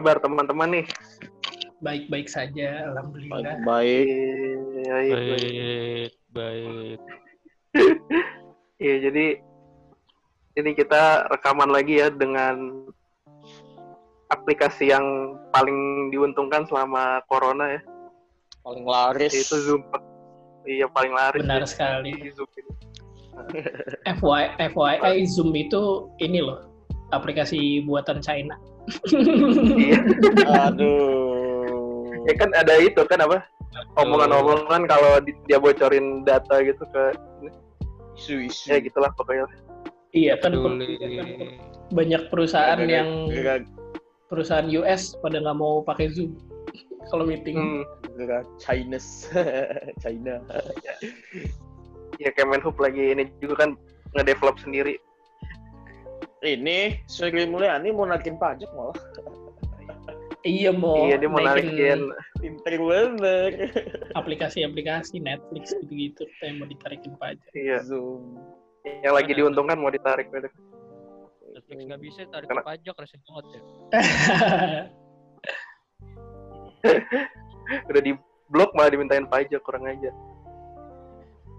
Kabar teman-teman nih? Baik-baik saja, alhamdulillah. Baik. Baik, baik. Baik, baik. Iya, jadi ini kita rekaman lagi ya dengan aplikasi yang paling diuntungkan selama corona ya, Paling laris. yaitu Zoom. Iya, paling laris. Benar ya. sekali. Di Zoom ini. FY, FYI Zoom itu ini loh, aplikasi buatan China. Iya. Aduh. Ya kan ada itu kan apa? Omongan-omongan kalau di- dia bocorin data gitu ke Isu-isu. ya gitulah pokoknya. iya kan Peduli. banyak perusahaan yang gara- perusahaan US pada nggak mau pakai Zoom kalau meeting. Hmm. Chinese. China. Ya Kemenhub lagi ini juga kan ngedevelop sendiri. Ini Sri Mulyani mau naikin pajak malah. Iya mau iya, dia mau naikin naikin Pinter bener. aplikasi-aplikasi Netflix gitu-gitu yang mau ditarikin pajak. iya. Zoom. Yang lagi diuntungkan mau ditarik gitu. Netflix nggak bisa tarik Kena- pajak resep banget ya. Udah di blok malah dimintain pajak kurang aja.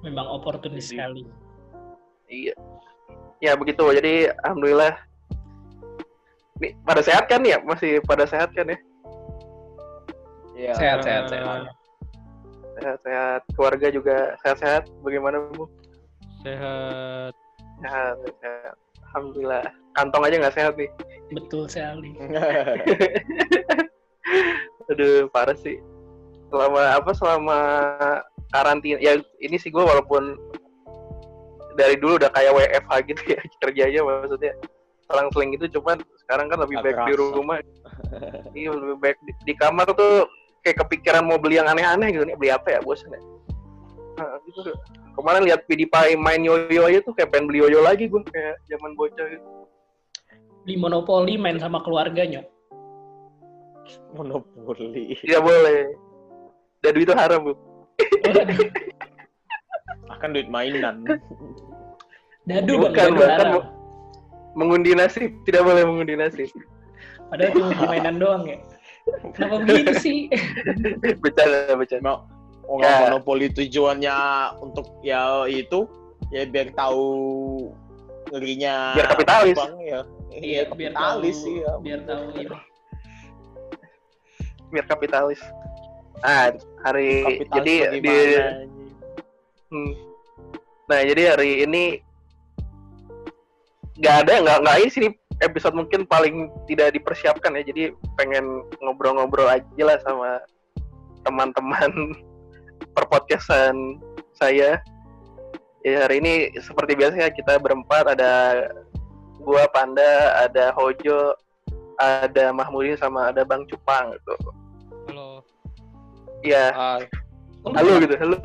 Memang oportunis Jadi- sekali. Iya. Ya begitu. Jadi alhamdulillah. Nih, pada sehat kan ya? Masih pada sehat kan ya? Iya. Sehat, sehat, sehat. Sehat-sehat. Keluarga juga sehat-sehat. Bagaimana Bu? Sehat. Sehat, sehat. Alhamdulillah. Kantong aja nggak sehat nih. Betul sekali. Aduh, parah sih. Selama apa? Selama karantina. Ya ini sih gue walaupun dari dulu udah kayak WFH gitu ya kerjanya maksudnya. Selang-seling gitu cuman sekarang kan lebih baik di rumah. Iya lebih baik di, di kamar tuh kayak kepikiran mau beli yang aneh-aneh gitu nih. Beli apa ya? Bosan ya? Nah, gitu kemarin lihat PewDiePie main yoyo aja tuh kayak pengen beli yoyo lagi gue kayak zaman bocah gitu. Di Monopoli main sama keluarganya. Monopoli. tidak boleh. Dan itu haram bu Akan duit mainan. Dadu Bukan, bukan, mengundi nasib tidak boleh mengundi nasib Padahal cuma permainan doang ya. Kenapa begitu sih? bercanda bercanda Mau oh, Ya. monopoli tujuannya untuk ya itu ya biar tahu ngerinya Biar kapitalis. Bang, ya. Iya, biar kapitalis tahu, sih ya. biar tahu ini. biar kapitalis ah hari Kapitalis jadi di? Hmm. Nah, jadi hari ini nggak ada nggak nggak ini sih episode mungkin paling tidak dipersiapkan ya. Jadi pengen ngobrol-ngobrol aja lah sama teman-teman perpodcastan saya. Ya hari ini seperti biasa kita berempat ada gua Panda, ada Hojo, ada Mahmudin sama ada Bang Cupang gitu. Halo. Iya, Oh, halo gitu, halo.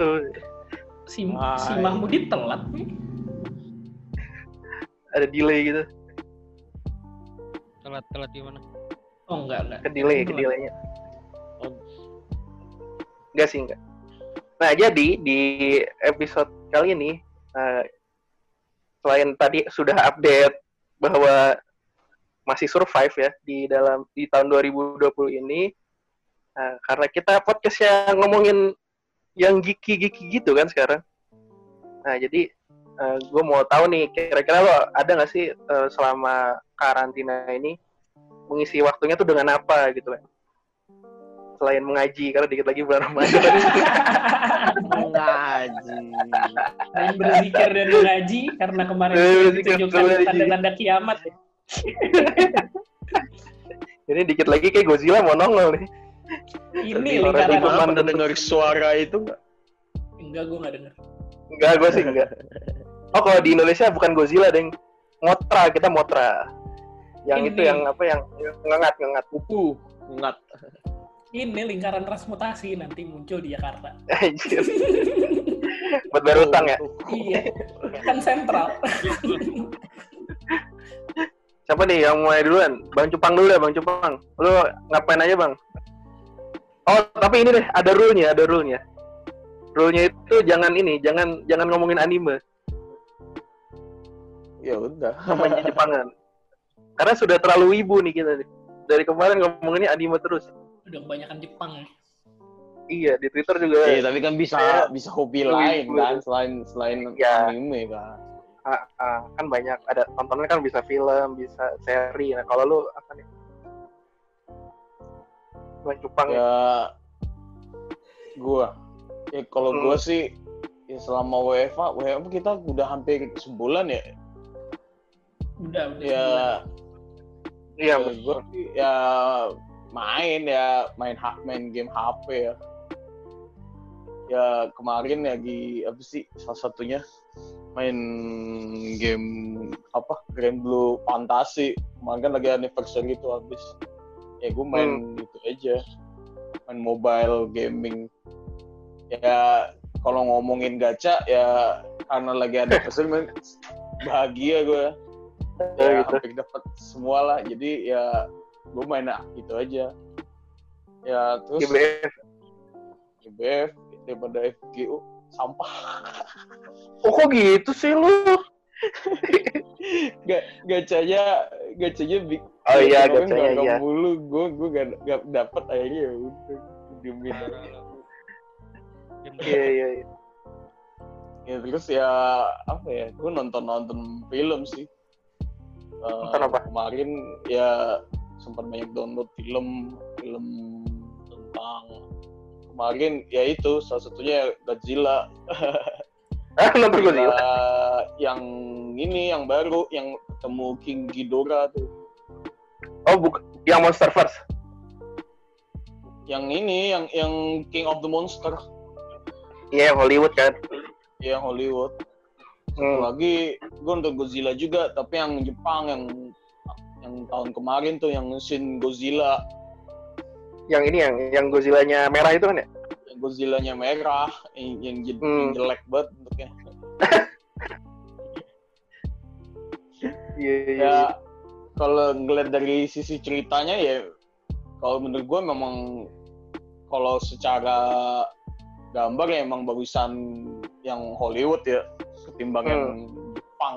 Si, si Hai. Mahmudin telat nih. Ada delay gitu, Telat telat gimana? Oh enggak, enggak. ke delay, ke delaynya. oh, Enggak sih, enggak. Nah, jadi di episode kali ini, eh, selain tadi sudah update bahwa masih survive ya di dalam di tahun 2020 ini, eh, karena kita podcast yang ngomongin yang giki-giki gitu kan sekarang. Nah, jadi gue mau tahu nih, kira-kira lo ada nggak sih eh, selama karantina ini mengisi waktunya tuh dengan apa gitu kan? Selain mengaji, karena dikit lagi bulan Ramadan. ngaji. Main berzikir dan mengaji karena kemarin Eh, ditunjukkan mengaji. tanda-tanda kiamat. ya. Ini dikit lagi kayak Godzilla mau nongol nih. Ini lingkaran Pernah mandan. dengar suara itu nggak? Enggak, gue enggak denger. Enggak, gue sih enggak. Oh, kalau di Indonesia bukan Godzilla, Deng. Motra, kita Motra. Yang Ini. itu yang apa yang yang ngengat ngengat Pupu, ngat. Ini lingkaran transmutasi nanti muncul di Jakarta. Buat bayar utang ya. iya, kan sentral. Siapa nih yang mulai duluan? Bang Cupang dulu deh, Bang Cupang. Lu ngapain aja, Bang? Oh, tapi ini deh, ada rule-nya, ada rule-nya. Rule-nya itu jangan ini, jangan jangan ngomongin anime Ya udah. sama Jepangan. Karena sudah terlalu wibu nih kita nih. dari kemarin ngomonginnya anime terus. Udah kebanyakan Jepang ya. Iya, di Twitter juga. Iya, tapi kan bisa Kayak- bisa hobi Iya, lain iya. kan selain selain Iya. anime kan. Ah, ah, kan banyak ada tontonan kan bisa film, bisa seri. Nah, kalau lu apa nih? Cuma Jepang ya. Ya gua ya kalau Hmm. gua sih ya selama WFA WFA kita udah hampir sebulan ya. Udah, udah. Ya Iya, ya gua sih ya main ya main ha- main game HP ya. Ya kemarin ya di apa sih salah satunya main game apa Grand Blue Fantasy kemarin kan lagi anniversary itu habis ya gue main gitu aja. Main mobile gaming. Ya kalau ngomongin gacha ya karena lagi anniversary main bahagia gue Oh, ya gitu. hampir dapat semua lah. Jadi ya gue main itu aja. Ya terus GBF. GBF daripada FGO sampah. Oh, kok gitu sih lu? Gak, gacanya gacanya big Oh iya, gacanya iya. mulu gue gue gak, gak dapet akhirnya ya udah diemin Game Iya, iya, iya. ya terus ya apa ya gue nonton nonton film sih Eh, Nonton apa? kemarin ya sempat banyak download film film tentang kemarin ya itu salah satunya Godzilla nonton Godzilla. Yang ini yang baru yang ketemu King Ghidorah tuh Oh, bukan. Yang Monsterverse. yang ini yang yang King of the Monster Iya, yang Hollywood kan. yang Hollywood Hmm. lagi gue nonton Godzilla juga tapi yang Jepang yang yang tahun kemarin tuh yang Shin Godzilla Yang ini yang yang Godzilla-nya merah itu kan ya? Yang Godzilla-nya merah yang, yang, je- Hmm. yang jelek banget bentuknya Iya, iya. ya kalau ngeliat dari sisi ceritanya ya kalau menurut gue memang kalau secara gambar ya emang bagusan yang Hollywood ya ketimbang Hmm. yang Jepang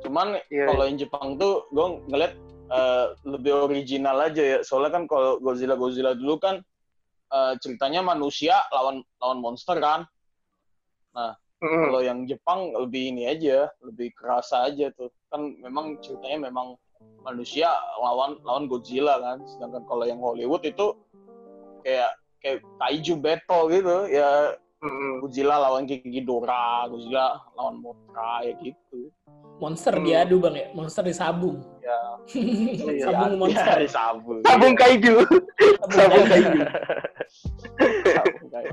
cuman Iya, kalau yang Jepang tuh gue ngeliat eh, lebih original aja ya soalnya kan kalau Godzilla Godzilla dulu kan eh, ceritanya manusia lawan lawan monster kan Mm-mm. kalau yang Jepang lebih ini aja, lebih kerasa aja tuh. Kan memang ceritanya memang manusia lawan lawan Godzilla kan. Sedangkan kalau yang Hollywood itu kayak kayak kaiju battle gitu ya Mm-mm. Godzilla lawan King Ghidorah, Godzilla lawan Mothra ya gitu. Monster Hmm. diadu bang ya, monster disabung. Ya, sabung ya, monster. ya, sabung. Sabung kaiju. Sabung kaiju. Sabung kayu.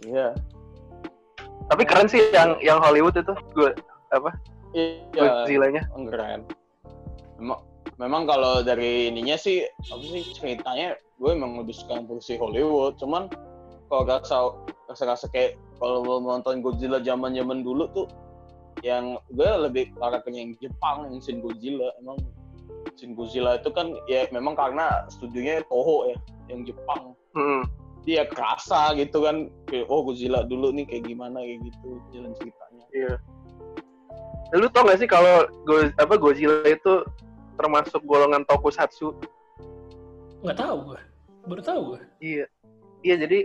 Iya. Tapi keren sih yang yang Hollywood itu. Gue Iya. Godzilla-nya. keren. Memang, memang kalau dari ininya sih apa sih ceritanya gue emang lebih suka yang versi Hollywood. Cuman kalau rasa rasa rasa kayak kalau mau nonton Godzilla zaman zaman dulu tuh yang gue lebih arah ke yang Jepang yang Shin Godzilla emang Shin Godzilla itu kan ya memang karena studionya Toho ya yang Jepang Mm. dia kerasa gitu kan kayak oh Godzilla dulu nih kayak gimana kayak gitu jalan ceritanya Iya. Lu tau gak sih kalau Go, apa Godzilla itu termasuk golongan tokusatsu? Nggak tahu gue, baru tahu gue. Iya. Iya jadi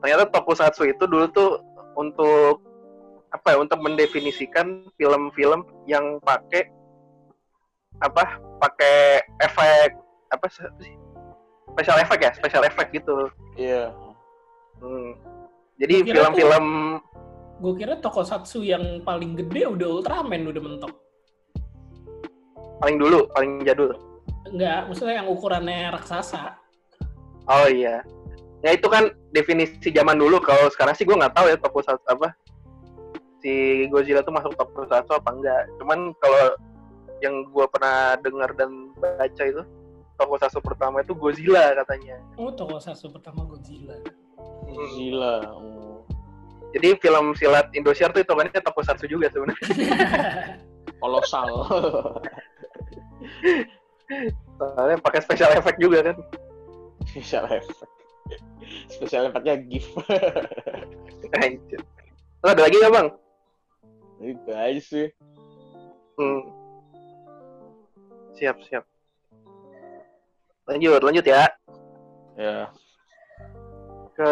ternyata tokusatsu itu dulu tuh untuk apa ya? Untuk mendefinisikan film-film yang pakai apa? Pakai efek apa sih? Special effect ya, special effect gitu. iya Hmm. Jadi Gua kira tuh- film-film Gue kira tokusatsu yang paling gede udah Ultraman udah mentok. paling dulu, paling jadul. Enggak, maksudnya yang ukurannya raksasa. Oh iya. Ya itu kan definisi zaman dulu. Kalau sekarang sih gue nggak tahu ya tokusatsu apa si Godzilla tuh masuk tokusatsu apa enggak. Cuman kalau yang gue pernah dengar dan baca itu tokusatsu pertama itu Godzilla katanya. Oh, tokusatsu pertama Godzilla. Godzilla oh. Jadi film silat Indosiar tuh hitungannya tokusatsu juga sebenarnya. kolosal Soalnya pakai special effect juga kan. special effect special effectnya gift Anjir. Terus ada lagi nggak bang? itu aja sih Hmm. Siap siap. Lanjut, lanjut ya Ya. ke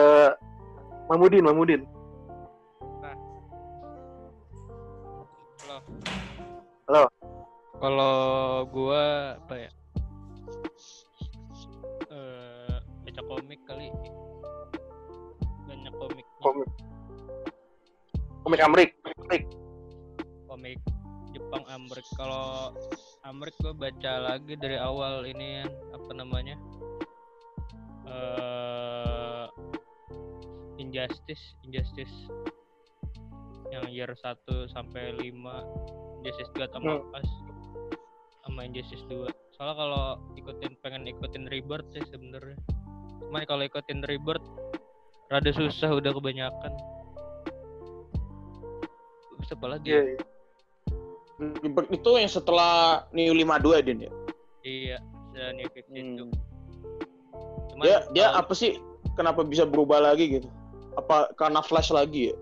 Mamudin, Mamudin. Halo. Halo. Kalau gua apa ya? Komik kali. Banyak komiknya. Komik. Komik Amrik. Amrik. komik Jepang Amrik. Kalau Amrik gua baca lagi dari awal ini apa namanya? eh Injustice, Injustice yang year 1 sampai 5 Injustice 2 tambah Hmm. pas sama Injustice 2 soalnya kalau ikutin pengen ikutin Rebirth sih sebenarnya cuman kalau ikutin Rebirth rada susah udah kebanyakan Terus apa lagi Iya. ya? iya. Rebirth itu yang setelah New 52 Din ya. iya sudah New 52 Hmm. cuman Dia dia kalau- apa sih kenapa bisa berubah lagi gitu? Apa karena flash lagi ya?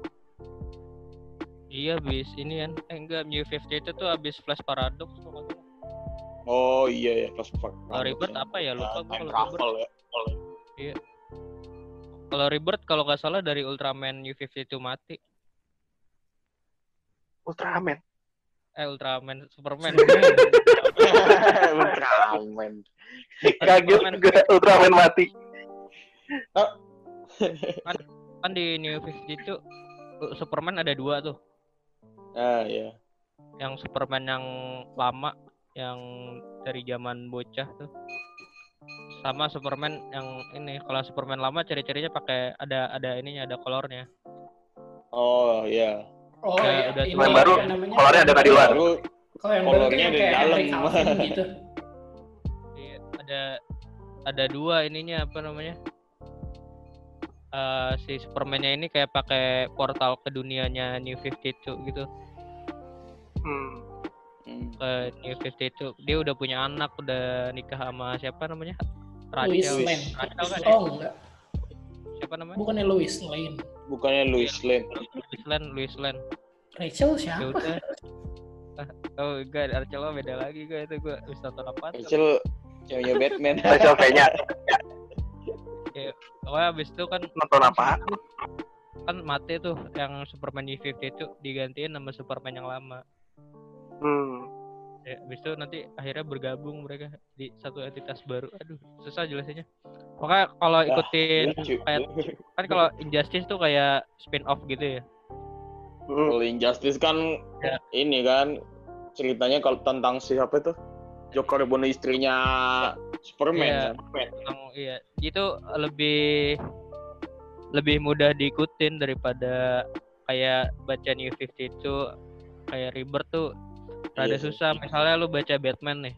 iya bis ini kan eh enggak New 52 itu tuh habis Flash Paradox. Oh iya ya, flash forward. Kalau Rebirth apa ya? Lupa time kalau travel ya. Kalau Rebirth kalau nggak salah dari Ultraman New 52 mati. Ultraman. Eh Ultraman Superman. Ultraman. Kaget Ultraman. juga Ultraman mati. kan di New 52 Superman ada dua tuh. Ah iya. Yang Superman yang lama yang dari zaman bocah tuh. Sama Superman yang ini. Kalau Superman lama ciri-cirinya pakai ada ada ininya, ada kolornya. Oh iya. Oh Ya, ya, udah ini yang baru, namanya? kolornya ada di luar? Baru Kalau yang baru kolornya kayak ada di dalam. Gitu. Iya, ada ada dua ininya apa namanya? Eh si Superman-nya ini kayak pakai portal ke dunianya New 52 gitu. Hmm. Hmm. Ke New 52. Dia udah punya anak, udah nikah sama siapa namanya? Louis. Lane. Kan ya? Oh enggak, Siapa namanya? bukannya Louis Lane. Bukannya Louis Lane. Louis Lane, Louis Lane. Rachel Ya siapa? udah. Ah, Oh enggak, Rachel mah beda lagi gue itu gue bisa nonton apa Rachel ceweknya Batman. Rachel V-nya Pokoknya abis itu kan nonton apa? kan mati tuh yang Superman New 52 itu digantiin sama Superman yang lama. Hmm. Ya, habis itu nanti akhirnya bergabung mereka di satu entitas baru. Aduh, susah jelasinnya. Pokoknya kalau Dah, ikutin Lucu. kayak kan kalau Injustice tuh kayak spin off gitu ya. Hmm. Kalau Injustice kan Ya. ini kan ceritanya kalau tentang siapa itu Joker bunuh istrinya Superman Iya. kan. Tentang iya, itu lebih lebih mudah diikutin daripada kayak baca New 52 kayak Rebirth tuh rada Iya sih. susah. Misalnya lu baca Batman nih.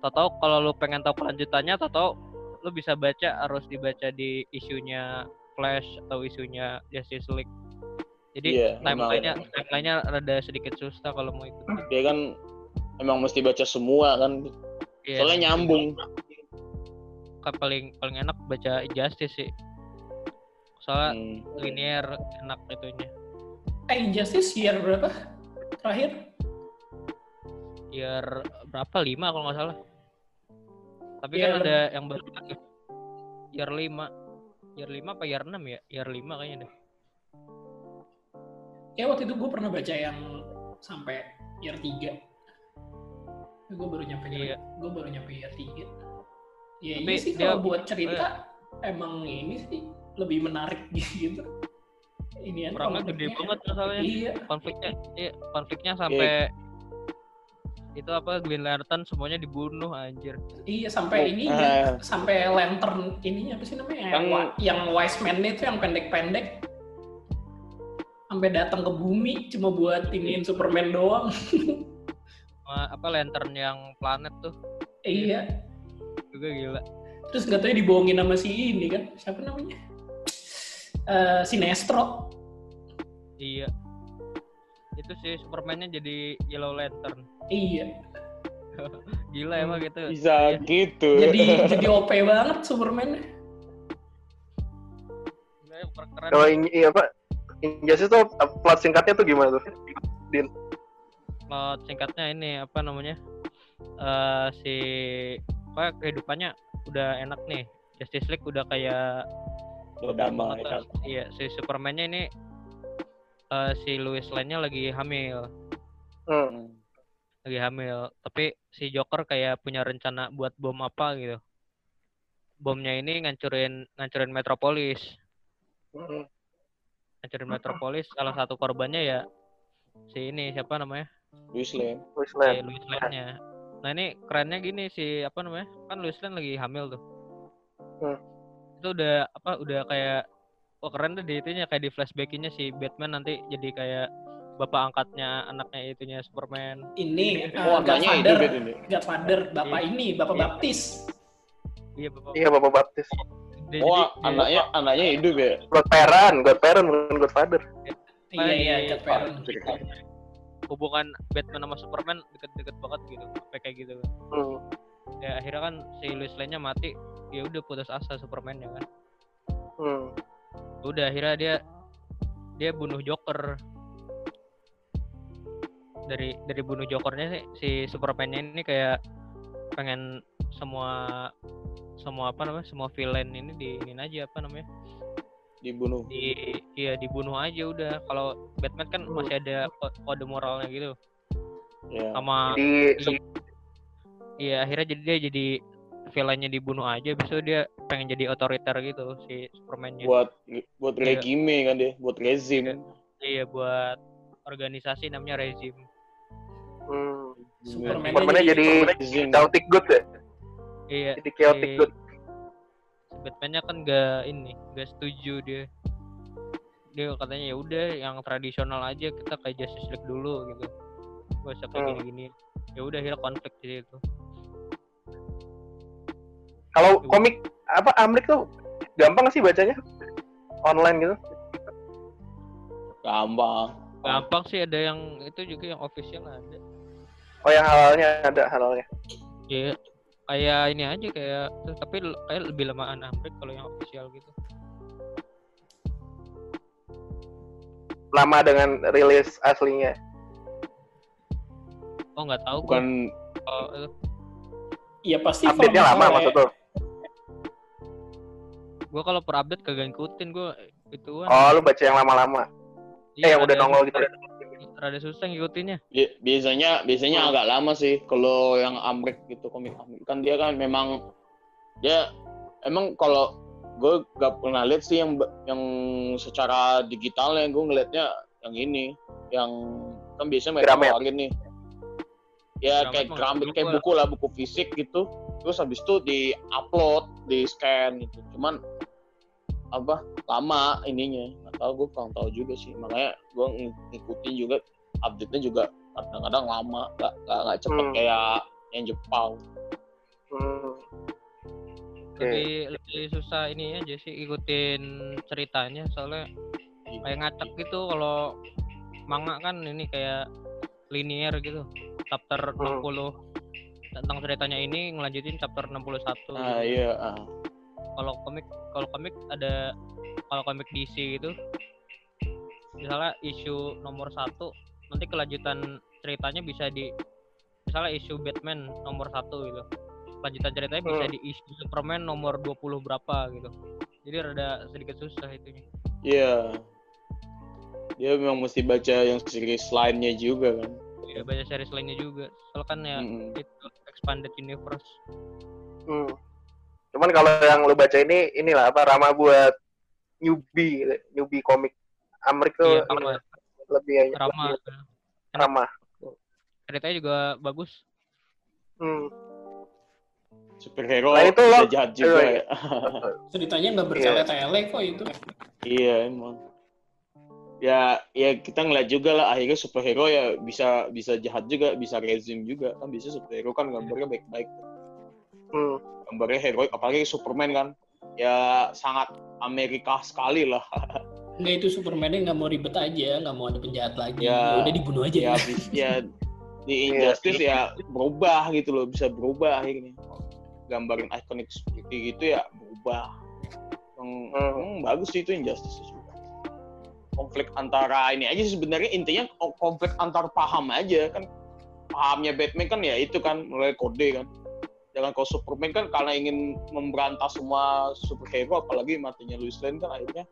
Tahu kalau lu pengen tahu kelanjutannya tahu lu bisa baca harus dibaca di isunya Flash atau isunya Justice League. Jadi Iya, timelinenya timelinenya rada sedikit susah kalau mau ikutin. Dia kan emang mesti baca semua kan. Iya, Soalnya nyambung. Kan paling paling enak baca Justice sih. Soalnya Hmm. linear enak itunya. Eh Injustice year berapa? Terakhir? Year berapa? 5 kalau nggak salah. Tapi Year kan ada yang baru lagi. Year 5. Year 5 apa year 6 ya? Year 5 kayaknya deh. Ya waktu itu gue pernah baca yang sampai year 3. Gue baru nyampe Iya. gue baru nyampe year 3. Ya Tapi iya sih dia- kalau buat cerita emang ini sih lebih menarik gitu. Ini kan Perangnya gede konfliknya- banget masalahnya. Iya, Konfliknya iya, konfliknya sampai itu apa Green Lantern semuanya dibunuh anjir. iya sampai Oh, ini eh. kan, sampai lantern ininya apa sih namanya? Yang, yang wise man itu yang pendek-pendek sampai datang ke bumi cuma buat iniin Superman doang. Sama apa lantern yang planet tuh iya. juga gila. Terus nggak tahu dibohongin sama si ini kan siapa namanya? Eh Sinestro. Iya. Itu sih Superman-nya jadi Yellow Lantern. Iya. Gila emang gitu. Bisa Iya. gitu. Jadi jadi OP banget Superman. Keren. Kalau ini iya, apa? Injustice tuh uh, plot singkatnya tuh gimana tuh? plot singkatnya ini apa namanya eh si kayak kehidupannya udah enak nih. Justice League udah kayak Udah damai banget kan. Iya, si Superman-nya ini eh, si Lois Lane-nya lagi hamil, Hmm. Lagi hamil. Tapi si Joker kayak punya rencana buat bom apa gitu. Bomnya ini ngancurin ngancurin Metropolis. Hmm. Ngancurin Metropolis salah satu korbannya ya si ini siapa namanya? Luis Lane. Lois Si Lane. Lane-nya. Nah, ini kerennya gini si apa namanya? Kan Lois Lane lagi hamil tuh. Hmm. Itu udah apa udah kayak Wah keren tuh di itunya kayak di flashbacknya si Batman nanti jadi kayak bapak angkatnya anaknya itunya Superman. Ini Oh, uh, anaknya Godfather, hidup ini. Godfather, bapak Iya. ini, bapak Iya. baptis. Iya bapak. Iya Bapak Baptis. Dia- Oh, jadi- anaknya anaknya hidup ya. Godparent, Godparent bukan Godfather. Iya, iya, Iya, Godfather. hubungan Batman sama Superman deket-deket banget gitu sampai kayak gitu Hmm. ya akhirnya kan si Lois Lane-nya mati ya udah putus asa Superman ya kan Hmm. Udah akhirnya dia dia bunuh Joker dari dari bunuh Jokernya sih si Superman-nya ini kayak pengen semua semua apa namanya semua villain ini diinin aja apa namanya Dibunuh. di iya dibunuh aja udah kalau Batman kan Hmm. masih ada ko- kode moralnya gitu Ya. sama Di Iya. Iya akhirnya jadi dia jadi villainnya dibunuh aja, besok dia pengen jadi otoriter gitu si Superman-nya. Buat buat Iya. regime kan dia, buat rezim. Iya buat organisasi namanya rezim. hmm. Superman-nya Superman-nya jadi rezim. chaotic good ya. Iya. Jadi chaotic si good. Batman-nya kan gak ini, gak setuju dia. Dia katanya ya udah yang tradisional aja kita kayak Justice League dulu gitu. Gak usah kayak Hmm. gini-gini. Ya udah akhirnya konflik di situ. Kalau komik apa Amrik tuh gampang sih bacanya? Online gitu. Gampang. Gampang sih ada yang itu juga yang official ada. Oh yang halalnya ada halalnya. Iya, kayak ini aja kayak tapi kayak lebih lamaan Amrik kalau yang official gitu. Lama dengan rilis aslinya. Oh nggak tahu Bukan Oh, eh, Iya pasti Update-nya lama maksud lo. Gua kalau per update kagak ngikutin gua itu kan. Oh lu baca yang lama-lama. Eh yang udah nongol gitu. Rada susah ngikutinnya. bi- biasanya biasanya Hmm. agak lama sih kalau yang Amrik gitu komik Amrik kan dia kan memang dia emang kalau gue gak pernah lihat sih yang yang secara digitalnya gue ngelihatnya yang ini yang kan biasanya mereka ngeluarin nih ya Gramet kayak dulu kayak buku lah buku fisik gitu terus habis itu di upload di scan gitu cuman apa lama ininya nggak tahu gue kurang tahu juga sih makanya gue ngikutin juga update-nya juga kadang-kadang lama nggak nggak nggak cepet Hmm. kayak yang Jepang Hmm. Oke. Lebih lebih susah ini aja sih ikutin ceritanya soalnya kayak ngacak gitu kalau manga kan ini kayak linear gitu. Chapter Hmm. 60 tentang ceritanya ini ngelanjutin chapter 61 ah gitu. iya ah. kalau komik kalau komik ada kalau komik DC gitu misalnya isu nomor satu nanti kelanjutan ceritanya bisa di misalnya isu Batman nomor satu gitu lanjutan ceritanya bisa Hmm. di isu Superman nomor 20 berapa gitu jadi rada sedikit susah itunya iya dia memang mesti baca yang series lainnya juga kan ya banyak series lainnya juga soalnya kan ya Mm-mm. itu expanded universe Hmm. Cuman kalau yang lu baca ini inilah apa ramah buat newbie gitu. newbie komik Amrik tuh iya lebih ya, Rama lebih ramah. ceritanya juga bagus Hmm. superhero Nah, itu lo- jahat juga Iya, ya ceritanya nggak bertele-tele kok itu. iya emang ya ya kita ngeliat juga lah akhirnya superhero ya bisa bisa jahat juga bisa rezim juga kan bisa superhero kan gambarnya baik-baik Hmm. gambarnya heroik apalagi Superman kan ya sangat Amerika sekali lah Nggak itu Superman-nya nggak mau ribet aja, nggak mau ada penjahat lagi. Ya. Udah dibunuh aja. ya bis- ya di Injustice ya berubah gitu loh bisa berubah akhirnya gambarin ikonik seperti gitu ya berubah yang Hmm. hmm, bagus sih itu Injustice konflik antara ini aja sih sebenarnya intinya ko- konflik antar paham aja kan pahamnya Batman kan ya itu kan mulai kode kan Jangan kalau Superman kan karena ingin memberantas semua superhero, apalagi matinya Lois Lane kan akhirnya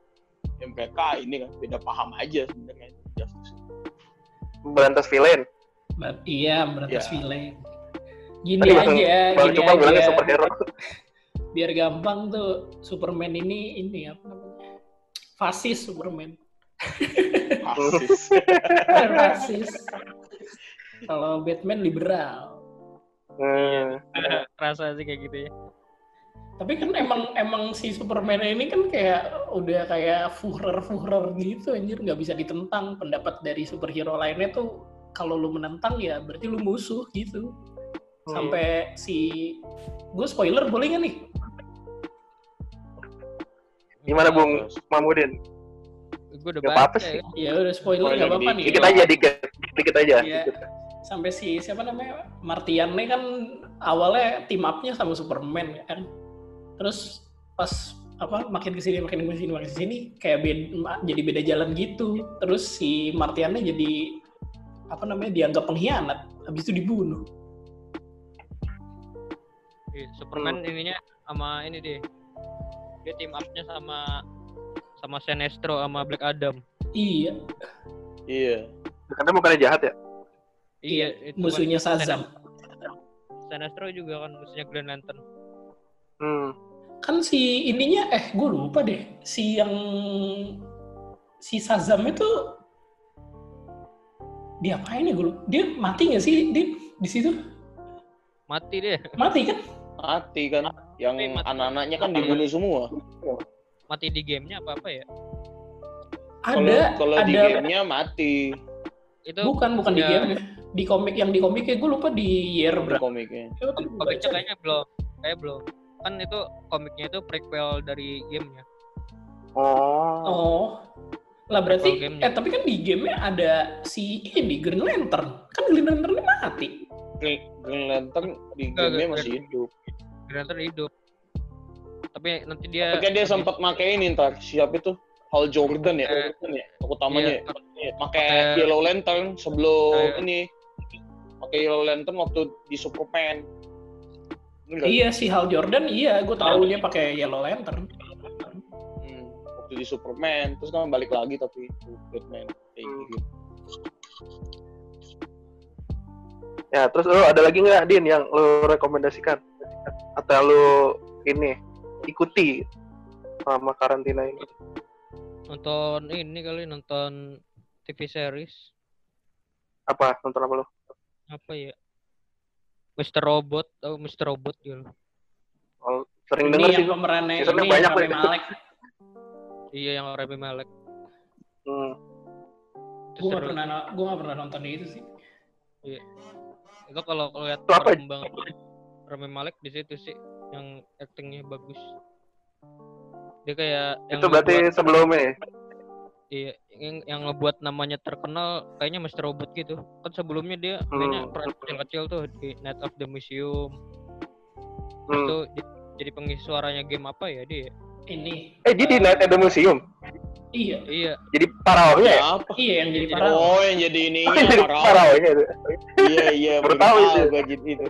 ya mereka ini kan beda paham aja sebenarnya Justice. Berantas villain. Ba- Iya, berantas Ya. villain. Gini Tadi aja, gini cuma bilangnya aja. superhero. Biar gampang tuh Superman ini ini apa namanya? Fasis Superman. Rasis. Fasis. Kalau Batman liberal. Hmm. Rasa sih kayak gitu ya. Tapi kan emang emang si Superman ini kan kayak udah kayak Führer Führer gitu anjir nggak bisa ditentang pendapat dari superhero lainnya tuh kalau lu menentang ya berarti lu musuh gitu. Sampai si gue spoiler boleh nggak nih? Gimana Bung Mamudin? Gue udah Gak apa-apa baca sih. ya. Ya udah spoiler nggak apa-apa nih. Dikit aja, dikit, dikit aja. Iya. Sampai si siapa namanya Martian nih kan awalnya team up-nya sama Superman ya kan. Terus pas apa makin ke sini makin ke sini makin ke sini kayak beda, jadi beda jalan gitu. Terus si Martiannya jadi apa namanya dianggap pengkhianat. Habis itu dibunuh. Iya, Superman ininya sama ini deh. Dia team up-nya sama sama Sinestro sama Black Adam. Iya, Iya. Karena bukannya jahat ya? Iya, itu musuhnya kan Shazam. Sinestro juga kan musuhnya Green Lantern. Hmm. Kan si ininya eh gue lupa deh. Si yang si Shazam itu diapain ya gue lupa. Dia mati nggak sih di di situ? Mati deh. Mati kan? Mati kan. Yang anak-anaknya kan dibunuh semua. Mati di gamenya apa apa ya? Ada kalau di gamenya mati Itu bukan bukan di ya, game di komik yang di komiknya gue lupa di year di berapa komiknya. Gua komiknya baca. kayaknya belum. Kayak belum. Kan itu komiknya itu prequel dari gamenya. Oh. oh lah berarti eh tapi kan di gamenya ada si ini Green Lantern kan Green Lanternnya mati Green, Green Lantern di gamenya masih hidup. Green Lantern hidup. Tapi nanti dia Tapi kan dia sempat pakai ini ntar siapa itu? Hal Jordan ya, Eh, Jordan ya, utamanya. Iya, Pakai pakai- Yellow Lantern sebelum Kayak- ini. Pakai Yellow Lantern waktu di Superman. Iya si Hal Jordan iya gue tahu dia pakai Yellow Lantern Hmm, waktu di Superman, terus kan balik lagi tapi Batman kayak Hmm. gitu. Ya, terus lu ada lagi nggak Din yang lu rekomendasikan atau lu ini ikuti selama karantina ini? nonton ini kali nonton TV series Apa? Nonton apa lu? apa ya? Mr. Robot atau Mr. Robot gitu. Oh, sering ini denger sih yang pemerannya ini banyak, Rami. Malek Iya yang Rami Malek. Hmm. Itu gue gak pernah gue gak pernah nonton itu sih Itu kalau kalau lihat perkembangan Rami Malek di situ sih yang actingnya bagus. Dia kayak yang Itu berarti ngebuat- sebelumnya ya? Iya, yang, yang ngebuat namanya terkenal kayaknya Mr. Robot gitu. Kan sebelumnya dia mainnya Hmm. peran kecil-kecil tuh di Night of the Museum. Hmm. di- jadi pengisi suaranya game apa ya dia? ini Eh, jadi di Night at the Museum. iya Iya, Jadi paraohnya ya? apa? iya yang jadi Jadi- para Oh, yang jadi Oh, jadi Parao. paraohnya itu. Iya, iya, Baru tahu itu. gitu itu.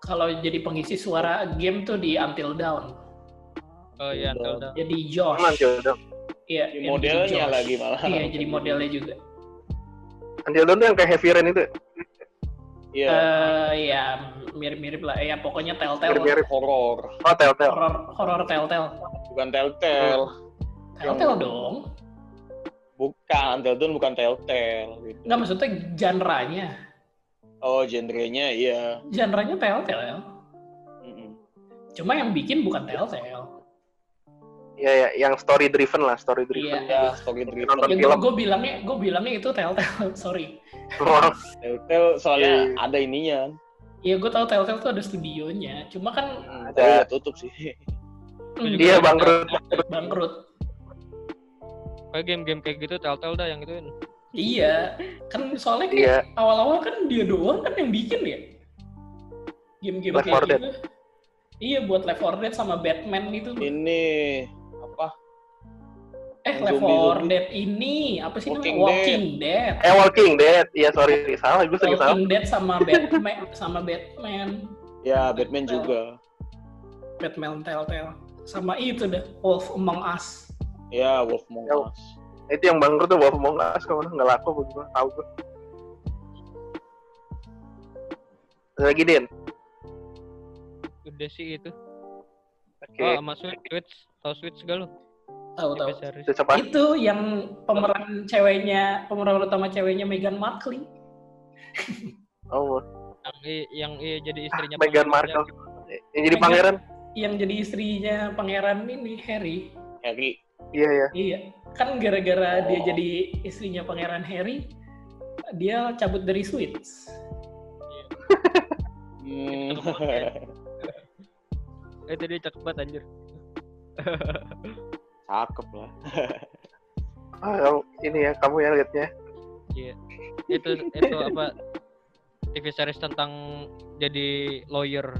Kalau jadi pengisi suara game tuh di Until Dawn oh iya, Udah. udah. jadi Josh Until Dawn. iya yang modelnya Josh. lagi malah. iya jadi modelnya juga Until Dawn tuh yang kayak Heavy Rain itu. ya? Iya, eh ya mirip-mirip lah ya pokoknya Telltale Mirip-mirip. horor. Oh, Telltale. horor horor Telltale Bukan Telltale. Telltale dong Bukan, Telltale bukan Telltale gitu. nggak maksudnya genre-nya Oh, genrenya iya. genre-nya Telltale Mm-mm. cuma yang bikin bukan Telltale Iya, ya, yang story driven lah, story driven. Ya, story driven. Nonton ya gue bilangnya gue bilangnya itu Telltale sorry Telltale soalnya Iya. ada ininya. Iya gue tahu Telltale tuh ada studionya cuma kan Hmm, Ada. udah tutup sih. hmm, Iya, bangkrut. bangkrut Kayak game-game kayak gitu Telltale dah yang ituin. Iya kan soalnya kayak Iya. awal-awal kan dia doang kan yang bikin ya game-game Left 4 kayak Dead. gitu iya buat Left 4 Dead sama Batman itu Ini apa? eh yang Left 4 zombie-zombie. Dead ini apa sih Walking namanya Walking Dead Eh, Walking Dead. Iya, sorry. Salah, gue sering salah. Walking Dead sama Batman sama Batman Ya, Batman juga. Batman Telltale. Sama itu dah, Wolf Among Us. Ya, Wolf Among Ya. Us. Itu yang bangkrut tuh Among Us kalau nggak laku begitu tahu gue. Lagi Din. Udah sih itu. Oke. Oh, sama Switch, Switch, tau Switch gak lu? Tahu tahu. Itu yang pemeran ceweknya, pemeran utama ceweknya Meghan Markle. Oh, Yang, i- yang i- jadi istrinya Meghan pangeran. Markle. Yang jadi Meghan. pangeran. Yang jadi istrinya pangeran ini Harry. Harry. Iya ya. Iya, kan gara-gara dia Oh. jadi istrinya pangeran Harry, dia cabut dari Suits. Hmm. Eh, itu dia cakep banget anjir. Cakep lah. Ah, kamu- ini ya kamu ya liatnya. Iya. Itu itu apa TV series tentang jadi lawyer.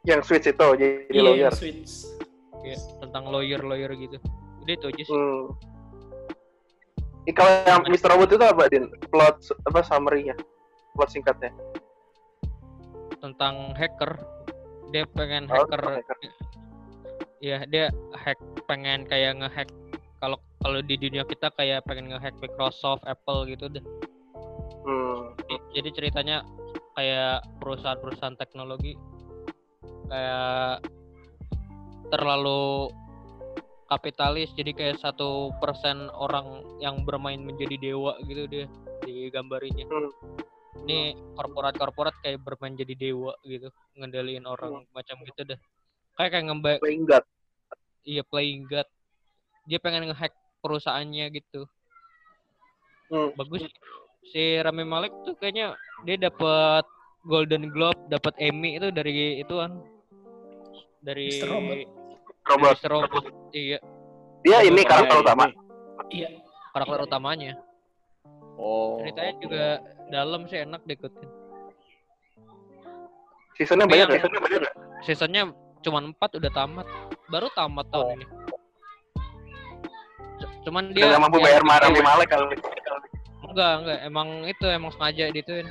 Yang switch itu jadi Iya, lawyer. yang Suits. Iya, tentang lawyer-lawyer gitu. Udah itu aja sih. Hmm. Kalau yang Mr. Robot itu apa, Din? Plot apa summary-nya? Plot singkatnya. Tentang hacker. Dia pengen Oh, hacker. hacker. Iya, dia hack pengen kayak ngehack kalau kalau di dunia kita kayak pengen ngehack Microsoft, Apple gitu deh. Hmm. Jadi ceritanya kayak perusahaan-perusahaan teknologi kayak terlalu kapitalis jadi kayak satu persen orang yang bermain menjadi dewa gitu dia digambarinya Hmm. ini korporat-korporat kayak bermain jadi dewa gitu ngendaliin orang macam gitu deh kayak kayak ngemba Playing God. iya playing god dia pengen ngehack perusahaannya gitu Hmm. bagus si Rami Malek tuh kayaknya dia dapat Golden Globe dapat Emmy itu dari ituan dari Mr. Robot. Robot. Mr. Robot. iya Dia ini karakter iya, utama. ini. Iya, karakter utamanya Oh. ceritanya juga dalam sih enak diikutin Seasonnya banyak yang- ya? Seasonnya banyak nggak? seasonnya cuma 4 udah tamat baru tamat tahun Oh. ini C- cuman Dia nggak mampu yang bayar marah bikin- di Malek kalau enggak enggak emang itu emang sengaja dituin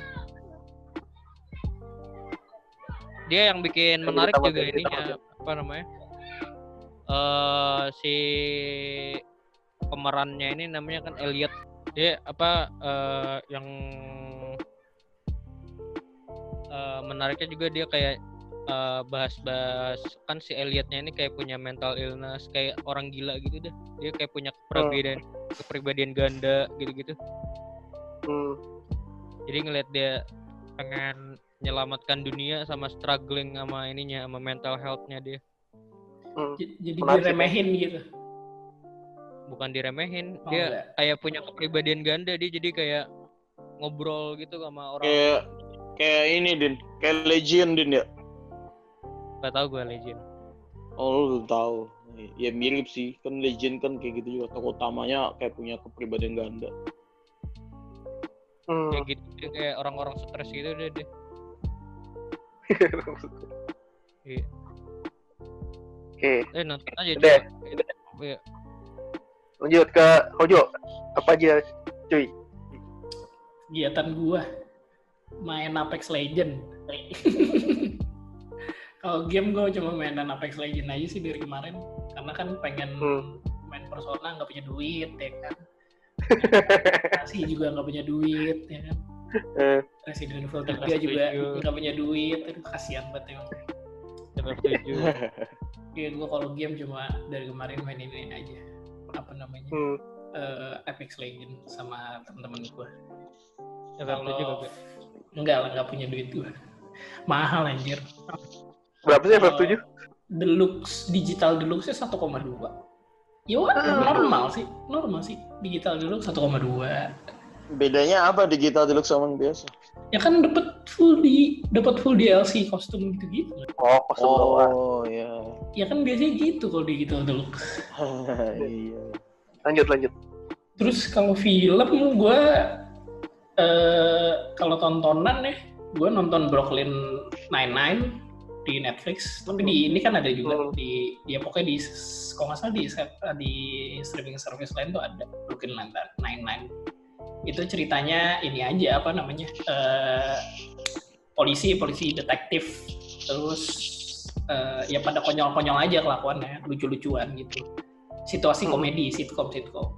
dia yang bikin Jadi menarik juga ya, ininya ya. apa namanya eh si pemerannya ini namanya kan Elliot. Dia apa eh yang eh, menariknya juga dia kayak bahas-bahas kan si Elliotnya ini kayak punya mental illness kayak orang gila gitu deh. Dia kayak punya kepribadian kepribadian ganda gitu-gitu. Hmm. jadi ngelihat dia pengen menyelamatkan dunia sama struggling sama ininya sama mental healthnya dia Hmm. jadi Menarik sih, diremehin gitu. bukan diremehin Oh, dia enggak. kayak punya kepribadian ganda dia jadi kayak ngobrol gitu sama orang Kayak kayak ini din, kayak Legion din ya. gak tau gue legend Oh lu belum tahu. Ya mirip sih, kan Legion kan kayak gitu juga. Tokoh utamanya kayak punya kepribadian ganda. Hmm. kayak gitu dia kayak orang-orang stres gitu deh dia Iya. Oke, eh nonton aja Udah. coba. Iya. lanjut ke Hojo. Apa aja, cuy? Kegiatan gua main Apex Legend. Kalau game gua cuma mainan Apex Legend aja sih dari kemarin. Karena kan pengen Hmm. main Persona nggak punya duit ya kan. Masih juga nggak punya duit ya kan. Eh, Resident Evil 3 Setuju. juga nggak punya duit. Aduh kasihan banget emang. FF7 Iya gua kalau game cuma dari kemarin main ini aja. Apa namanya? hmm. Eh, Apex Legend sama temen-temen gua. FF7 Kalau kagak enggak lah nggak punya duit gua. Mahal anjir. Berapa sih Kalau FF7? Deluxe digital deluxe 1,2. Ya Ah. normal sih, normal sih. Digital deluxe 1,2. Bedanya apa digital deluxe sama yang biasa? Ya kan dapat full di dapat full DLC kostum gitu-gitu. Oh, kostum doang. Oh iya. Ya kan biasanya gitu kalau digital deluxe. iya. Lanjut, lanjut. Terus kalau film gue eh kalau tontonan ya, gue nonton Brooklyn Nine-Nine di Netflix. Tapi di ini kan ada juga Hmm. di ya pokoknya di kalau nggak salah di di streaming service lain tuh ada Brooklyn Nine-Nine. Itu ceritanya ini aja apa namanya? eh polisi polisi detektif terus eh, ya pada konyol-konyol aja kelakuannya lucu-lucuan gitu situasi Hmm. komedi sitcom sitcom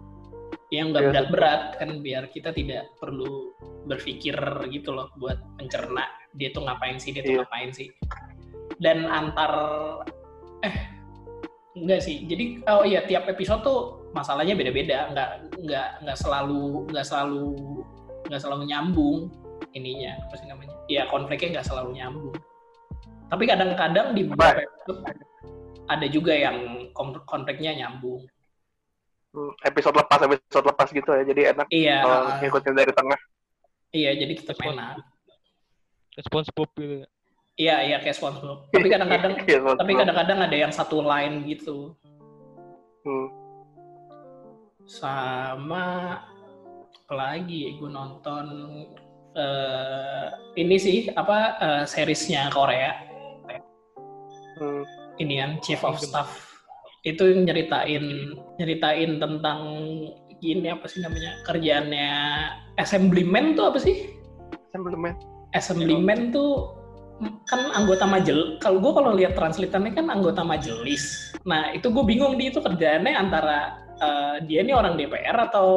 yang nggak Iya, berat-berat kan biar kita tidak perlu berpikir gitu loh buat mencerna dia tuh ngapain sih dia tuh Iya. ngapain sih dan antar eh enggak sih jadi oh iya tiap episode tuh masalahnya beda-beda nggak nggak nggak selalu nggak selalu nggak selalu nyambung ininya apa sih namanya? Ya konfliknya nggak selalu nyambung. Tapi kadang-kadang di beberapa episode ada juga yang kon- konfliknya nyambung. Hmm, episode lepas episode lepas gitu ya jadi enak iya. kalau uh, ngikutin dari tengah. Iya jadi tetap Respon- enak. SpongeBob gitu. iya iya kayak SpongeBob. Tapi kadang-kadang tapi kadang-kadang ada yang satu line gitu. Hmm. Sama apalagi gue nonton eh ini sih apa eh, seriesnya Korea. Hmm. ini yang Chief of Staff. Itu yang nyeritain nyeritain tentang gini apa sih namanya kerjaannya assemblyman tuh apa sih? Assemblyman. assemblyman tuh kan anggota majelis kalau gue kalau lihat translatannya kan anggota majelis. Nah itu gue bingung di itu kerjaannya antara eh, dia ini orang DPR atau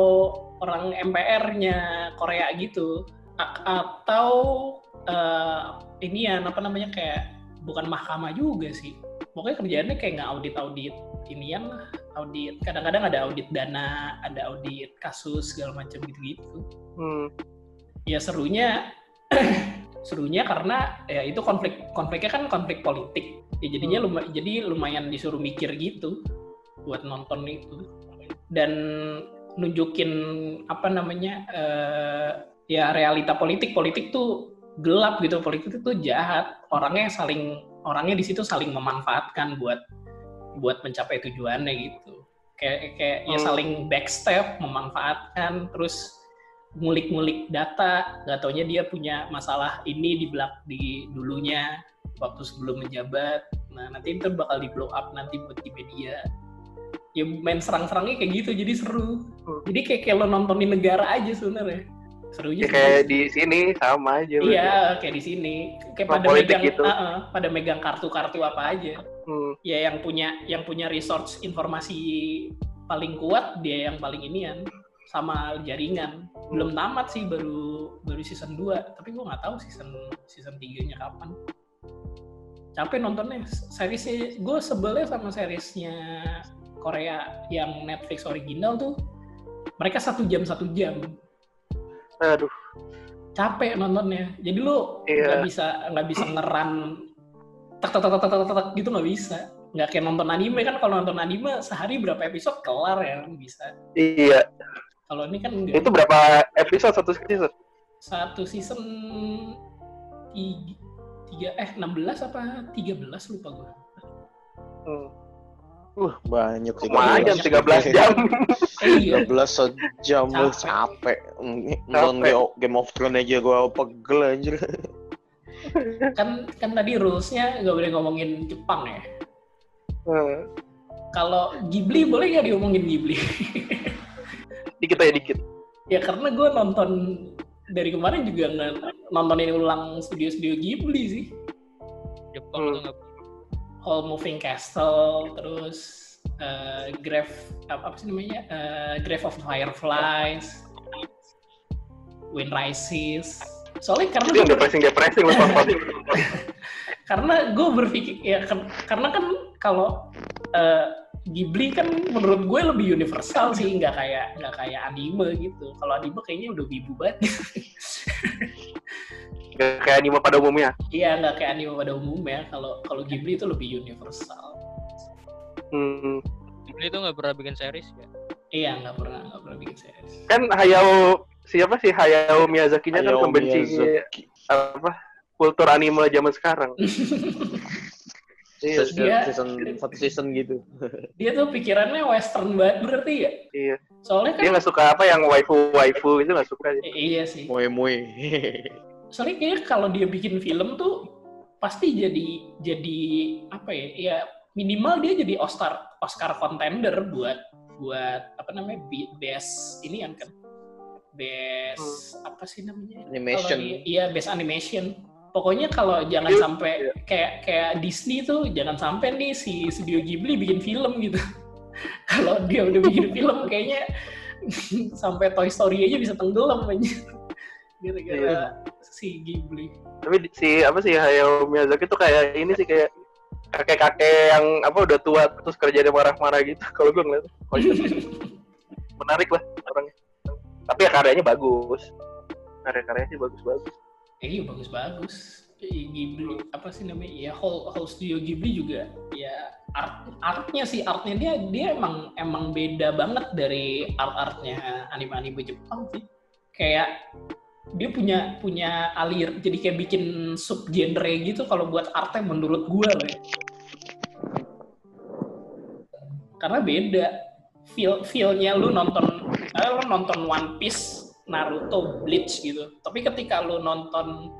orang MPR-nya Korea gitu. A- atau eh, ini ya apa namanya kayak bukan mahkamah juga sih. Pokoknya kerjaannya kayak nggak audit audit inian lah audit kadang-kadang ada audit dana ada audit kasus segala macam gitu-gitu. Hmm. ya serunya serunya karena ya itu konflik konfliknya kan konflik politik. Ya jadinya luma, jadi lumayan disuruh mikir gitu buat nonton itu dan nunjukin apa namanya eh, ya realita politik politik tuh gelap gitu politik itu jahat orangnya saling orangnya di situ saling memanfaatkan buat buat mencapai tujuannya gitu kayak kayak ya Hmm. saling backstep memanfaatkan terus ngulik-ngulik data, nggak taunya dia punya masalah ini di belak di dulunya waktu sebelum menjabat. Nah nanti itu bakal di blow up nanti buat di media. Ya main serang-serangnya kayak gitu, jadi seru. Hmm. Jadi kayak, kayak lo nontonin negara aja sebenarnya. Serunya Ya, kayak di sini sama aja. Iya, kayak di sini. Kayak Sama pada megang, gitu. uh-uh, pada megang kartu-kartu apa aja. Hmm. Ya yang punya yang punya resource informasi paling kuat dia yang paling inian sama jaringan. Belum tamat sih baru baru season 2, tapi gua nggak tahu season season 3-nya kapan. Capek nontonnya. Seriesnya gue sebelnya sama seriesnya Korea yang Netflix original tuh mereka satu jam satu jam Aduh. capek nontonnya jadi lu Iya. nggak bisa nggak bisa ngeran tak tak tak tak tak tak, tak, gitu nggak bisa nggak kayak nonton anime kan kalau nonton anime sehari berapa episode kelar ya bisa Iya. kalau ini kan enggak Itu berapa episode satu season? satu season tiga, tiga eh 16 apa 13 lupa gue Hmm. Uh, banyak sih. Lumayan 13 13 jam. eh, iya 13 sejam lu Capek. Nonton. Game- of Thrones aja gua pegel anjir. kan kan tadi rulesnya nggak boleh ngomongin Jepang ya Hmm. kalau Ghibli boleh nggak diomongin Ghibli Dikit aja dikit. ya karena gue nonton dari kemarin juga nontonin ulang studio-studio Ghibli sih Jepang Hmm. tuh All Moving Castle terus eh, Grave apa, apa sih namanya? Eh, Grave of Fireflies Wind Rises. Soalnya karena Itu depressing depressing tonton. karena gue berpikir ya karena kan kalau eh, Ghibli kan menurut gue lebih universal sih nggak kayak nggak kayak anime gitu. Kalau anime kayaknya udah wibu banget Gak kayak anime pada umumnya. Iya nggak kayak anime pada umumnya. Kalau kalau Ghibli itu lebih universal. Hmm. Ghibli tuh nggak pernah bikin series ya. Iya nggak pernah nggak pernah bikin series. Kan Hayao siapa sih Hayao Miyazaki-nya kan Hayao pembenci Miyazaki. apa kultur anime zaman sekarang. Iya, Season, dia- season satu season gitu. Dia tuh pikirannya western banget berarti ya. iya. Soalnya kan Dia nggak suka apa yang waifu waifu itu nggak suka. dia. eh, iya sih. Moe moe. Soalnya kayaknya kalau dia bikin film tuh pasti jadi jadi apa ya? Ya minimal dia jadi Oscar Oscar contender buat buat apa namanya be- best ini kan kan best apa sih namanya Animation. Kalau iya best animation pokoknya kalau jangan Iya. sampai kayak kayak Disney tuh jangan sampai nih si studio Ghibli bikin film gitu kalau dia udah bikin film kayaknya sampai Toy Story aja bisa tenggelam aja gara-gara si Ghibli Tapi si apa sih Hayao Miyazaki tuh kayak ini sih kayak kakek-kakek yang apa udah tua terus kerja dia marah-marah gitu. Kalau gue ngeliat, kocak. menarik lah orangnya. Tapi ya karyanya bagus. Karya-karyanya sih bagus-bagus. Eh, iya bagus-bagus Eh, Ghibli apa sih namanya ya whole, whole studio Ghibli juga ya art artnya sih artnya dia dia emang emang beda banget dari art artnya anime anime Jepang sih kayak dia punya punya alir jadi kayak bikin sub genre gitu kalau buat artnya menurut gua loh ya. karena beda feel feelnya lu nonton eh, lu nonton One Piece Naruto Bleach gitu tapi ketika lu nonton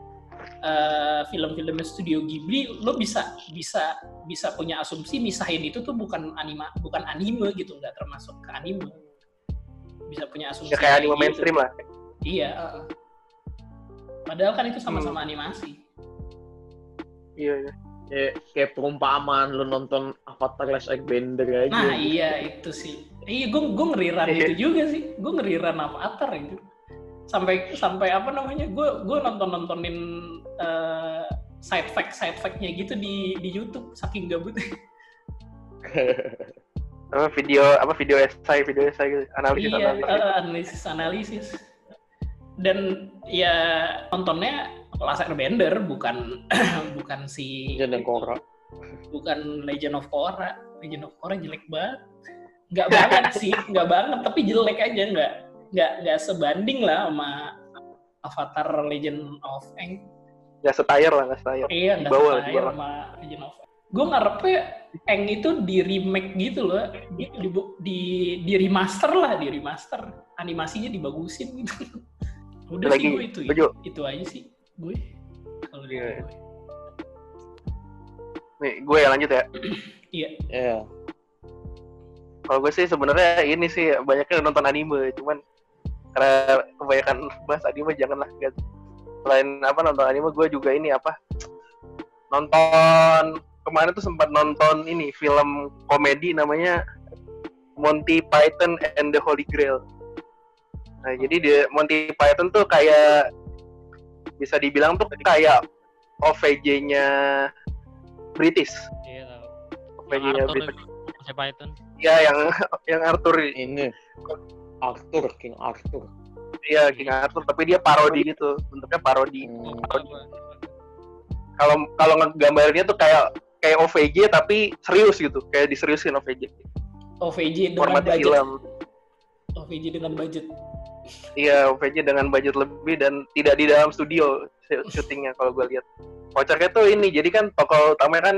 eh, film-film studio Ghibli lu bisa bisa bisa punya asumsi misahin itu tuh bukan anime bukan anime gitu nggak termasuk ke anime bisa punya asumsi Ya kayak anime gitu. mainstream lah. iya uh-uh. Padahal kan itu sama-sama animasi Iya, iya. Kayak, kayak perumpamaan lu nonton Avatar Last Airbender aja. Nah iya itu sih. Iya gue gue ngeriran Iya. itu juga sih. Gue ngeriran Avatar itu. Sampai sampai apa namanya? Gue gue nonton nontonin eh, side fact side factnya gitu di di YouTube saking gabutnya. Apa video apa video essay, video essay gitu. Analisis iya analisis. eh, analisis analisis. Dan ya nontonnya Last Airbender bukan bukan si Legend of Korra. bukan Legend of Korra. Legend of Korra jelek banget. Nggak banget sih, nggak banget, tapi jelek aja, nggak nggak nggak sebanding lah sama Avatar Legend of Aang. Nggak setayar lah, nggak setayar. Iya, nggak setayar sama Legend of. Gue ngarepnya Aang itu di remake gitu loh, di, di, di, di remaster lah, di remaster. Animasinya dibagusin gitu. Udah Lagi, sih gue itu, Bejo. itu aja sih gue. Kalau di Iya. gue. Nih, gue yang lanjut ya. Iya. Iya. Kalau gue sih sebenarnya ini sih banyaknya nonton anime, cuman karena kebanyakan bahas anime janganlah guys. Selain apa nonton anime, gue juga ini apa nonton kemarin tuh sempat nonton ini film komedi namanya Monty Python and the Holy Grail. Nah, jadi dia Monty Python tuh kayak bisa dibilang tuh kayak OVJ-nya British. Iya tahu. OVJ-nya British. si Python. Iya, yang yang Arthur Ini Arthur, King Arthur. Iya King Arthur, tapi dia parodi gitu, bentuknya parodi. Hmm. Parodi. Kalau kalau ngegambarinnya tuh kayak kayak OVJ tapi serius gitu, kayak diseriusin OVJ. OVJ dengan Format budget. film. OVJ dengan budget. Iya, OVJ dengan budget lebih dan tidak di dalam studio sy- syutingnya kalau gue lihat. Kocaknya tuh ini, jadi kan tokoh utamanya kan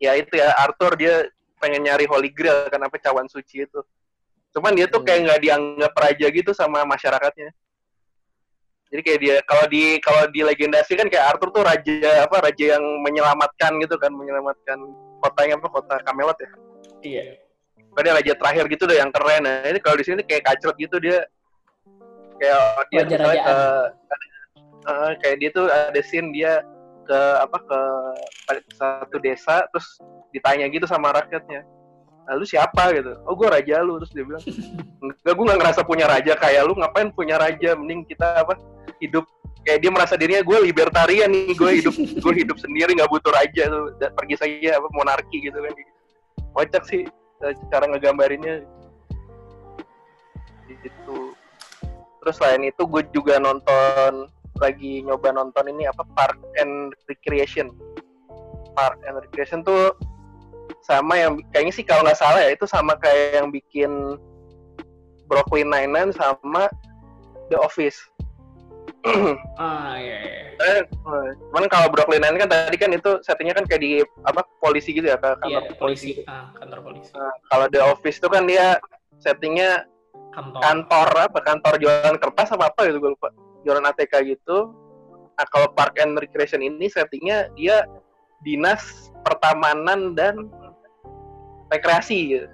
ya itu ya Arthur dia pengen nyari Holy Grail kan apa cawan suci itu. Cuman dia tuh kayak nggak dianggap raja gitu sama masyarakatnya. Jadi kayak dia kalau di kalau di legendasi kan kayak Arthur tuh raja apa raja yang menyelamatkan gitu kan menyelamatkan kotanya apa kota Camelot ya. Iya. Kan dia raja terakhir gitu deh yang keren. Nah, ini kalau di sini kayak kacrut gitu dia kayak dia misalnya Raja-rajaan. ke eh, kayak dia tuh ada scene dia ke apa ke satu desa terus ditanya gitu sama rakyatnya lalu siapa? gitu. Oh gue raja lu. Terus dia bilang enggak gue nggak ngerasa punya raja kayak lu ngapain punya raja? Mending kita apa hidup. Kayak dia merasa dirinya gue libertarian nih gue hidup gue hidup sendiri nggak butuh raja. Tuh Da- pergi saja apa monarki gitu kan. Kocak sih eh, cara ngegambarinnya gitu terus selain itu gue juga nonton lagi nyoba nonton ini apa Park and Recreation Park and Recreation tuh sama yang kayaknya sih kalau nggak salah ya itu sama kayak yang bikin Brooklyn Nine-Nine sama The Office Ah iya. iya. Eh, cuman kalau Brooklyn Nine kan tadi kan itu settingnya kan kayak di apa polisi gitu ya ke kantor Iya, polisi. polisi. Ah, kantor polisi. Nah, kalau The Office itu kan dia settingnya Kantor. kantor apa kantor jualan kertas apa apa gitu gue lupa jualan ATK gitu. Nah kalau Park and Recreation ini settingnya dia dinas pertamanan dan rekreasi gitu.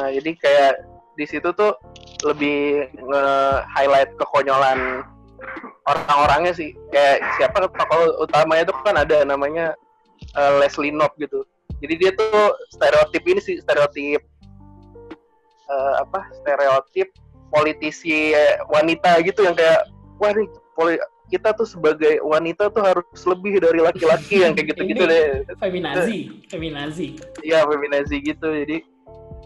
Nah jadi kayak di situ tuh lebih nge-highlight kekonyolan orang-orangnya sih kayak siapa tokoh utamanya itu kan ada namanya uh, Leslie Knope gitu jadi dia tuh stereotip ini sih stereotip uh, apa stereotip politisi wanita gitu yang kayak wah nih poli kita tuh sebagai wanita tuh harus lebih dari laki-laki yang kayak gitu-gitu deh. Feminazi, feminazi. Iya, feminazi gitu. Jadi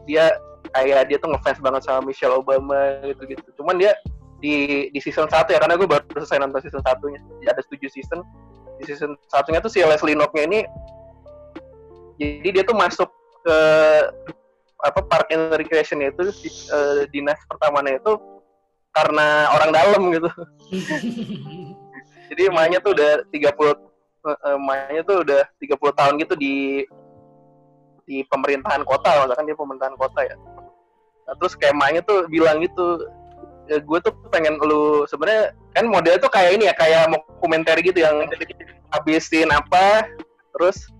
dia kayak dia tuh ngefans banget sama Michelle Obama gitu-gitu. Cuman dia di di season satu ya karena gue baru selesai nonton season satunya. Ada tujuh season. Di season satunya tuh si Leslie Knope-nya ini jadi dia tuh masuk ke apa park and recreation itu uh, dinas pertamanya itu karena orang dalam gitu. Jadi emaknya tuh udah 30 emaknya tuh udah 30 tahun gitu di di pemerintahan kota, kan dia pemerintahan kota ya. Nah, terus kayak emaknya tuh bilang gitu, ya, gue tuh pengen lu sebenarnya kan model tuh kayak ini ya kayak mau komentar gitu yang habisin apa terus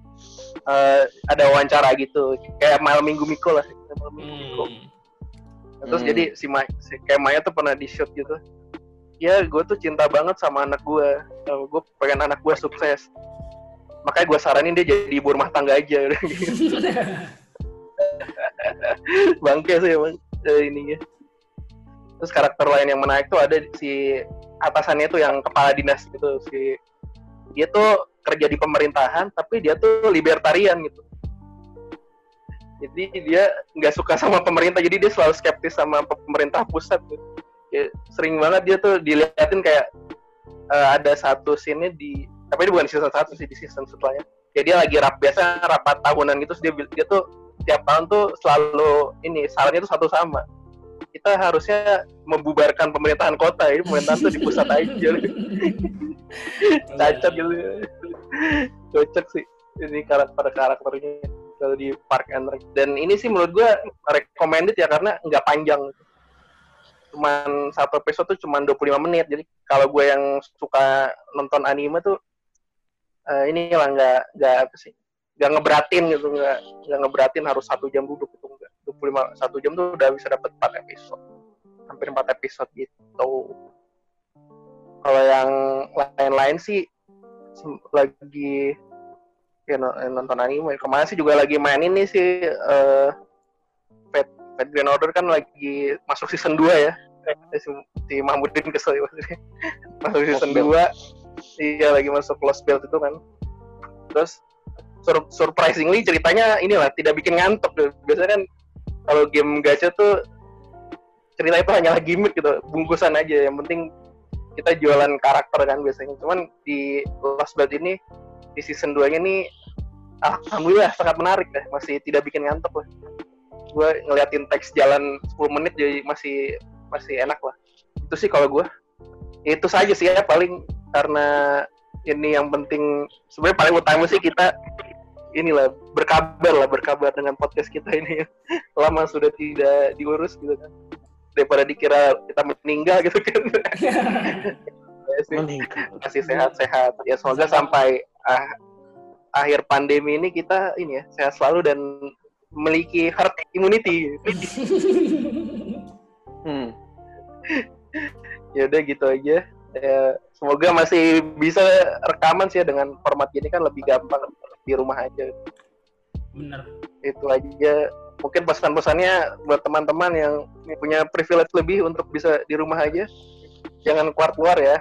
uh, ada wawancara gitu. Kayak malam minggu miko lah. Malam minggu miko. Hmm terus hmm. jadi si, Ma, si kayak Maya tuh pernah di shoot gitu. Ya gue tuh cinta banget sama anak gue uh, gue pengen anak gue sukses. Makanya gue saranin dia jadi ibu rumah tangga aja. Bangke sih emang uh, ininya. Terus karakter lain yang menarik tuh ada si atasannya tuh yang kepala dinas gitu si dia tuh kerja di pemerintahan tapi dia tuh libertarian gitu. Jadi dia nggak suka sama pemerintah jadi dia selalu skeptis sama pemerintah pusat tuh. Ya, sering banget dia tuh diliatin kayak uh, ada satu scene di tapi ini bukan season satu sih di season setelahnya. Ya dia lagi rap biasa rapat tahunan gitu dia dia tuh tiap tahun tuh selalu ini sarannya tuh satu sama. Kita harusnya membubarkan pemerintahan kota ini pemerintahan tuh di pusat aja cacat gitu cocok sih ini karakter karakternya kalau di Park and Rec. Dan ini sih menurut gue recommended ya karena nggak panjang. Cuman satu episode tuh cuman 25 menit. Jadi kalau gue yang suka nonton anime tuh uh, ini lah nggak nggak apa sih nggak ngeberatin gitu nggak nggak ngeberatin harus satu jam duduk itu enggak 25 satu jam tuh udah bisa dapat 4 episode hampir 4 episode gitu kalau yang lain-lain sih lagi ya nonton anime. Kemarin sih juga lagi main ini sih uh, Fate, Fate Grand Order kan lagi masuk season 2 ya. Si, si Mahmudin kesel ya masuk season dua. 2 iya lagi masuk Lost Belt itu kan. Terus sur surprisingly ceritanya inilah tidak bikin ngantuk. Biasanya kan kalau game gacha tuh cerita itu hanyalah gimmick gitu bungkusan aja. Yang penting kita jualan karakter kan biasanya. Cuman di Lost Belt ini di season 2 nya nih alhamdulillah sangat menarik deh masih tidak bikin ngantuk lah. Gue ngeliatin teks jalan 10 menit jadi masih masih enak lah. Itu sih kalau gue itu saja sih ya paling karena ini yang penting. Sebenarnya paling utama sih kita inilah berkabar lah berkabar dengan podcast kita ini. Lama sudah tidak diurus gitu kan daripada dikira kita meninggal gitu kan masih sehat-sehat ya semoga sampai ah, akhir pandemi ini kita ini ya sehat selalu dan memiliki herd immunity. hmm. ya udah gitu aja. Ya, semoga masih bisa rekaman sih ya dengan format ini kan lebih gampang di rumah aja. Benar. Itu aja. Mungkin pesan-pesannya buat teman-teman yang punya privilege lebih untuk bisa di rumah aja. Jangan keluar-keluar ya.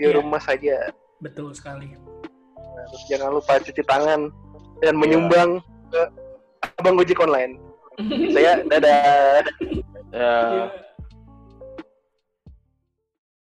Di yeah. rumah saja. Betul sekali terus jangan lupa cuci tangan dan menyumbang ke abang ojek online saya dadah ya